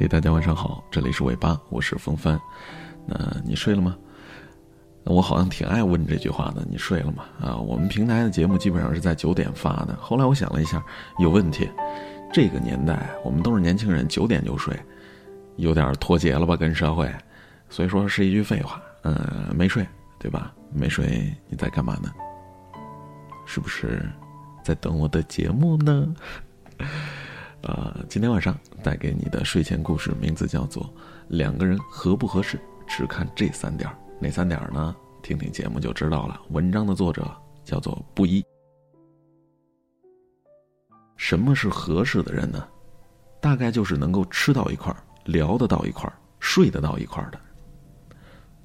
嘿，大家晚上好，这里是尾巴，我是风帆。那你睡了吗？我好像挺爱问这句话的。你睡了吗？啊，我们平台的节目基本上是在九点发的。后来我想了一下，有问题。这个年代，我们都是年轻人，九点就睡，有点脱节了吧？跟社会，所以说是一句废话。嗯，没睡，对吧？没睡，你在干嘛呢？是不是在等我的节目呢？呃，今天晚上带给你的睡前故事名字叫做《两个人合不合适，只看这三点哪三点呢？听听节目就知道了。文章的作者叫做布衣。什么是合适的人呢？大概就是能够吃到一块儿，聊得到一块儿，睡得到一块儿的。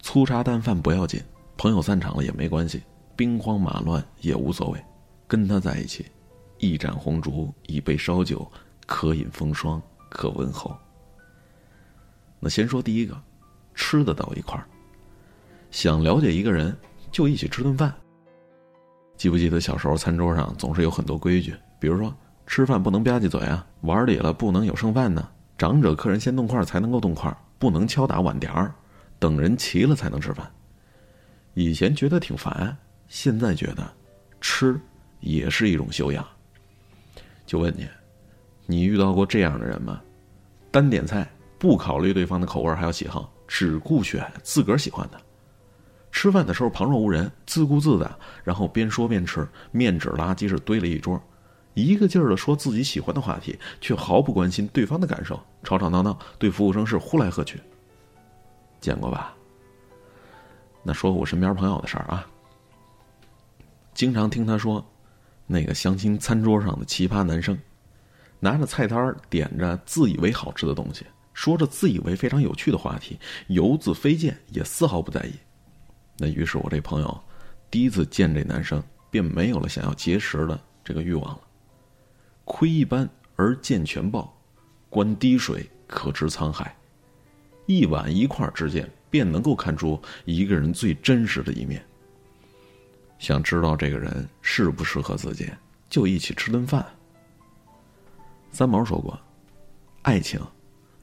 粗茶淡饭不要紧，朋友散场了也没关系，兵荒马乱也无所谓，跟他在一起，一盏红烛，一杯烧酒。可饮风霜，可温厚。那先说第一个，吃得到一块儿。想了解一个人，就一起吃顿饭。记不记得小时候餐桌上总是有很多规矩，比如说吃饭不能吧唧嘴啊，碗里了不能有剩饭呢，长者客人先动筷才能够动筷，不能敲打碗碟儿，等人齐了才能吃饭。以前觉得挺烦，现在觉得吃也是一种修养。就问你。你遇到过这样的人吗？单点菜不考虑对方的口味还有喜好，只顾选自个儿喜欢的。吃饭的时候旁若无人，自顾自的，然后边说边吃，面纸垃圾是堆了一桌，一个劲儿的说自己喜欢的话题，却毫不关心对方的感受，吵吵闹闹，对服务生是呼来喝去。见过吧？那说我身边朋友的事儿啊，经常听他说，那个相亲餐桌上的奇葩男生。拿着菜单点着自以为好吃的东西，说着自以为非常有趣的话题，游子飞溅也丝毫不在意。那于是我这朋友第一次见这男生，便没有了想要结识的这个欲望了。窥一斑而见全豹，观滴水可知沧海。一碗一块之间，便能够看出一个人最真实的一面。想知道这个人适不适合自己，就一起吃顿饭。三毛说过：“爱情，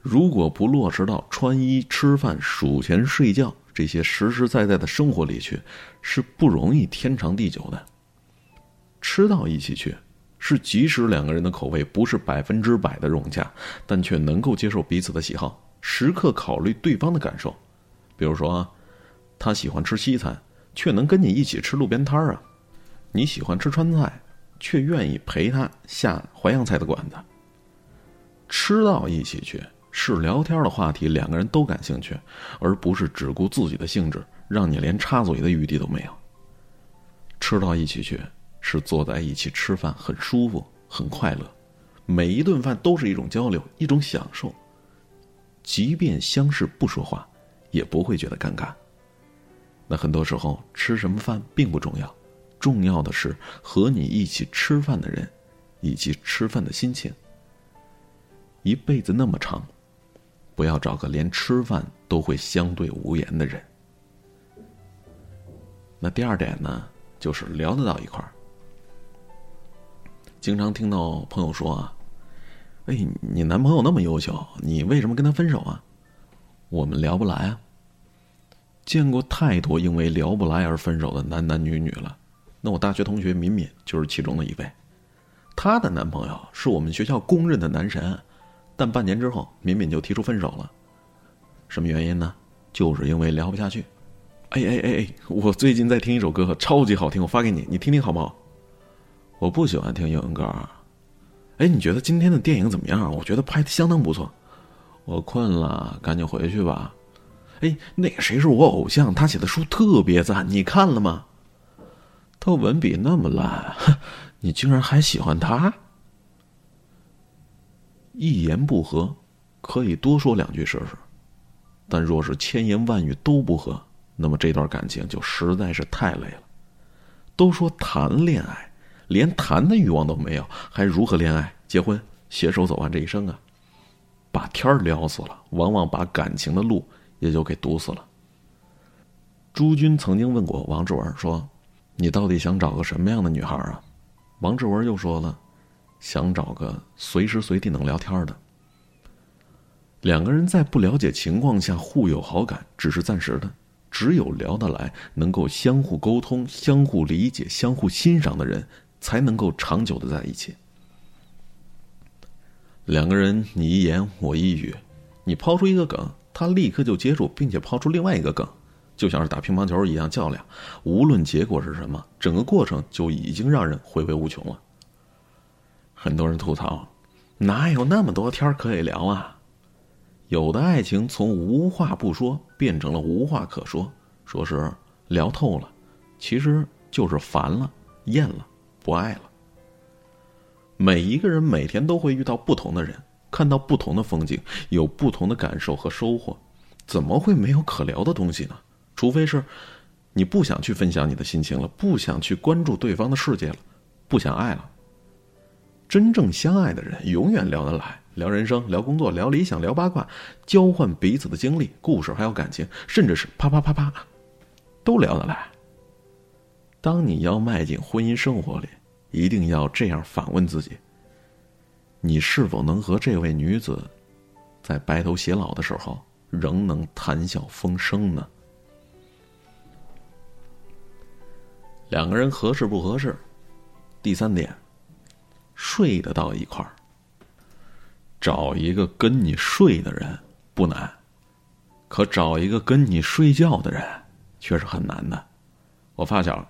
如果不落实到穿衣、吃饭、数钱、睡觉这些实实在在的生活里去，是不容易天长地久的。吃到一起去，是即使两个人的口味不是百分之百的融洽，但却能够接受彼此的喜好，时刻考虑对方的感受。比如说，他喜欢吃西餐，却能跟你一起吃路边摊儿啊；你喜欢吃川菜，却愿意陪他下淮扬菜的馆子。”吃到一起去是聊天的话题，两个人都感兴趣，而不是只顾自己的兴致，让你连插嘴的余地都没有。吃到一起去是坐在一起吃饭，很舒服，很快乐，每一顿饭都是一种交流，一种享受。即便相视不说话，也不会觉得尴尬。那很多时候吃什么饭并不重要，重要的是和你一起吃饭的人，以及吃饭的心情。一辈子那么长，不要找个连吃饭都会相对无言的人。那第二点呢，就是聊得到一块儿。经常听到朋友说啊：“哎，你男朋友那么优秀，你为什么跟他分手啊？”我们聊不来啊。见过太多因为聊不来而分手的男男女女了。那我大学同学敏敏就是其中的一位，她的男朋友是我们学校公认的男神。但半年之后，敏敏就提出分手了。什么原因呢？就是因为聊不下去。哎哎哎哎，我最近在听一首歌，超级好听，我发给你，你听听好不好？我不喜欢听英文歌。哎，你觉得今天的电影怎么样？我觉得拍的相当不错。我困了，赶紧回去吧。哎，那个谁是我偶像？他写的书特别赞，你看了吗？他文笔那么烂，你竟然还喜欢他？一言不合，可以多说两句试试；但若是千言万语都不合，那么这段感情就实在是太累了。都说谈恋爱，连谈的欲望都没有，还如何恋爱、结婚、携手走完这一生啊？把天儿聊死了，往往把感情的路也就给堵死了。朱军曾经问过王志文说：“你到底想找个什么样的女孩啊？”王志文又说了。想找个随时随地能聊天的。两个人在不了解情况下互有好感，只是暂时的。只有聊得来，能够相互沟通、相互理解、相互欣赏的人，才能够长久的在一起。两个人，你一言我一语，你抛出一个梗，他立刻就接住，并且抛出另外一个梗，就像是打乒乓球一样较量。无论结果是什么，整个过程就已经让人回味无穷了。很多人吐槽，哪有那么多天可以聊啊？有的爱情从无话不说变成了无话可说，说是聊透了，其实就是烦了、厌了、不爱了。每一个人每天都会遇到不同的人，看到不同的风景，有不同的感受和收获，怎么会没有可聊的东西呢？除非是，你不想去分享你的心情了，不想去关注对方的世界了，不想爱了。真正相爱的人，永远聊得来。聊人生，聊工作，聊理想，聊八卦，交换彼此的经历、故事，还有感情，甚至是啪啪啪啪，都聊得来。当你要迈进婚姻生活里，一定要这样反问自己：你是否能和这位女子，在白头偕老的时候，仍能谈笑风生呢？两个人合适不合适？第三点，睡得到一块儿。找一个跟你睡的人不难，可找一个跟你睡觉的人却是很难的。我发小，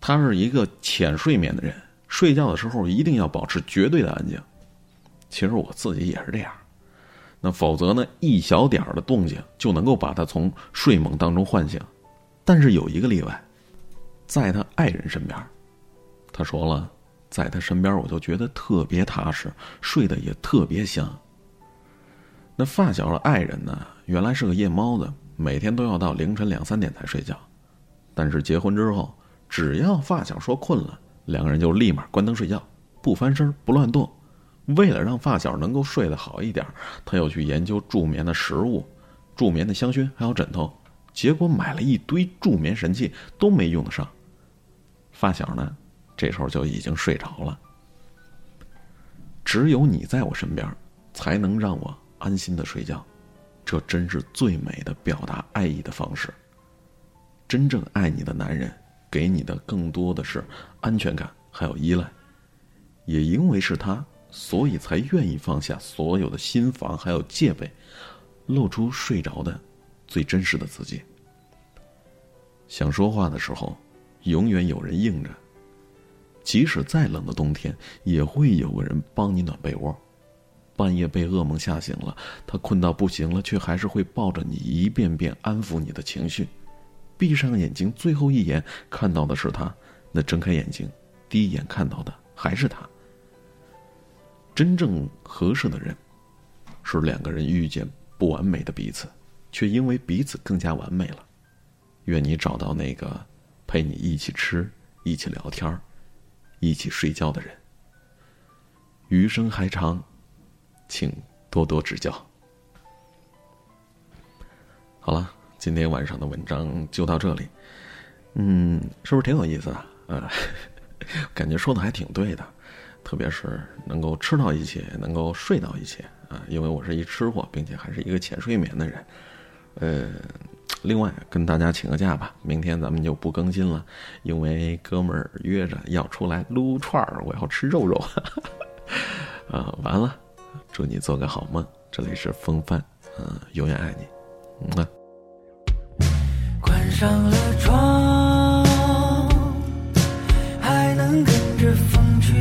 他是一个浅睡眠的人，睡觉的时候一定要保持绝对的安静。其实我自己也是这样，那否则呢，一小点的动静就能够把他从睡梦当中唤醒。但是有一个例外，在他爱人身边，他说了。在他身边，我就觉得特别踏实，睡得也特别香。那发小的爱人呢，原来是个夜猫子，每天都要到凌晨两三点才睡觉。但是结婚之后，只要发小说困了，两个人就立马关灯睡觉，不翻身，不乱动。为了让发小能够睡得好一点，他又去研究助眠的食物、助眠的香薰，还有枕头。结果买了一堆助眠神器，都没用得上。发小呢？这时候就已经睡着了。只有你在我身边，才能让我安心的睡觉，这真是最美的表达爱意的方式。真正爱你的男人，给你的更多的是安全感，还有依赖。也因为是他，所以才愿意放下所有的心防，还有戒备，露出睡着的最真实的自己。想说话的时候，永远有人应着。即使再冷的冬天，也会有个人帮你暖被窝。半夜被噩梦吓醒了，他困到不行了，却还是会抱着你一遍遍安抚你的情绪。闭上眼睛，最后一眼看到的是他；那睁开眼睛，第一眼看到的还是他。真正合适的人，是两个人遇见不完美的彼此，却因为彼此更加完美了。愿你找到那个陪你一起吃、一起聊天儿。一起睡觉的人，余生还长，请多多指教。好了，今天晚上的文章就到这里。嗯，是不是挺有意思的？呃，感觉说的还挺对的，特别是能够吃到一起，能够睡到一起啊。因为我是一吃货，并且还是一个浅睡眠的人，呃。另外，跟大家请个假吧，明天咱们就不更新了，因为哥们儿约着要出来撸串儿，我要吃肉肉。啊，完了，祝你做个好梦。这里是风帆，嗯，永远爱你，嗯。关上了窗，还能跟着风去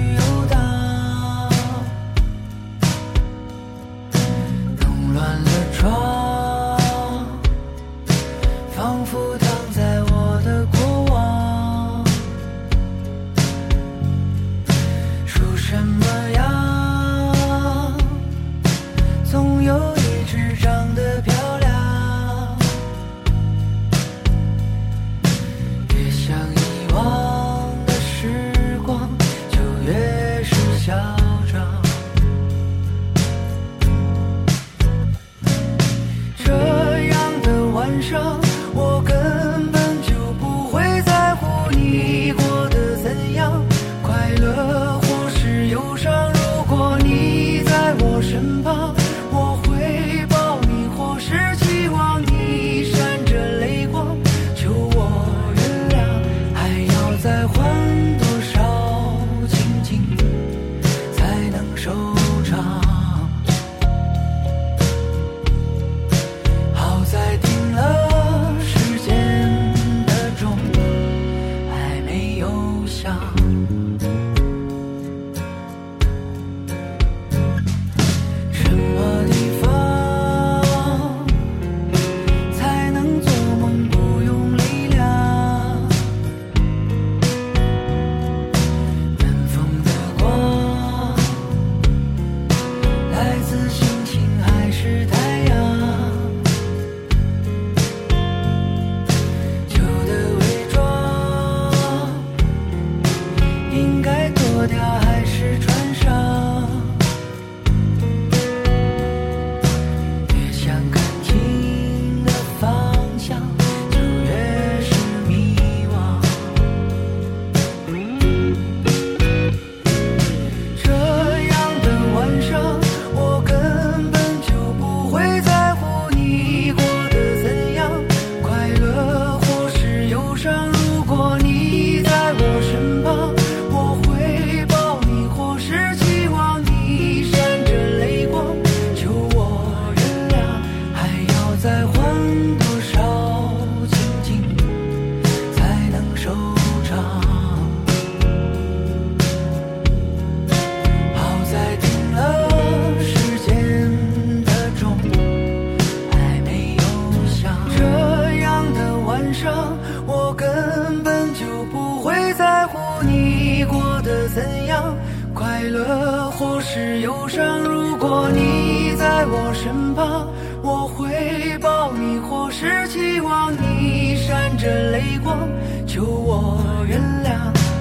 我会抱你或是期望你闪着泪光求我原谅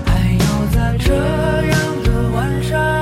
还要在这样的晚上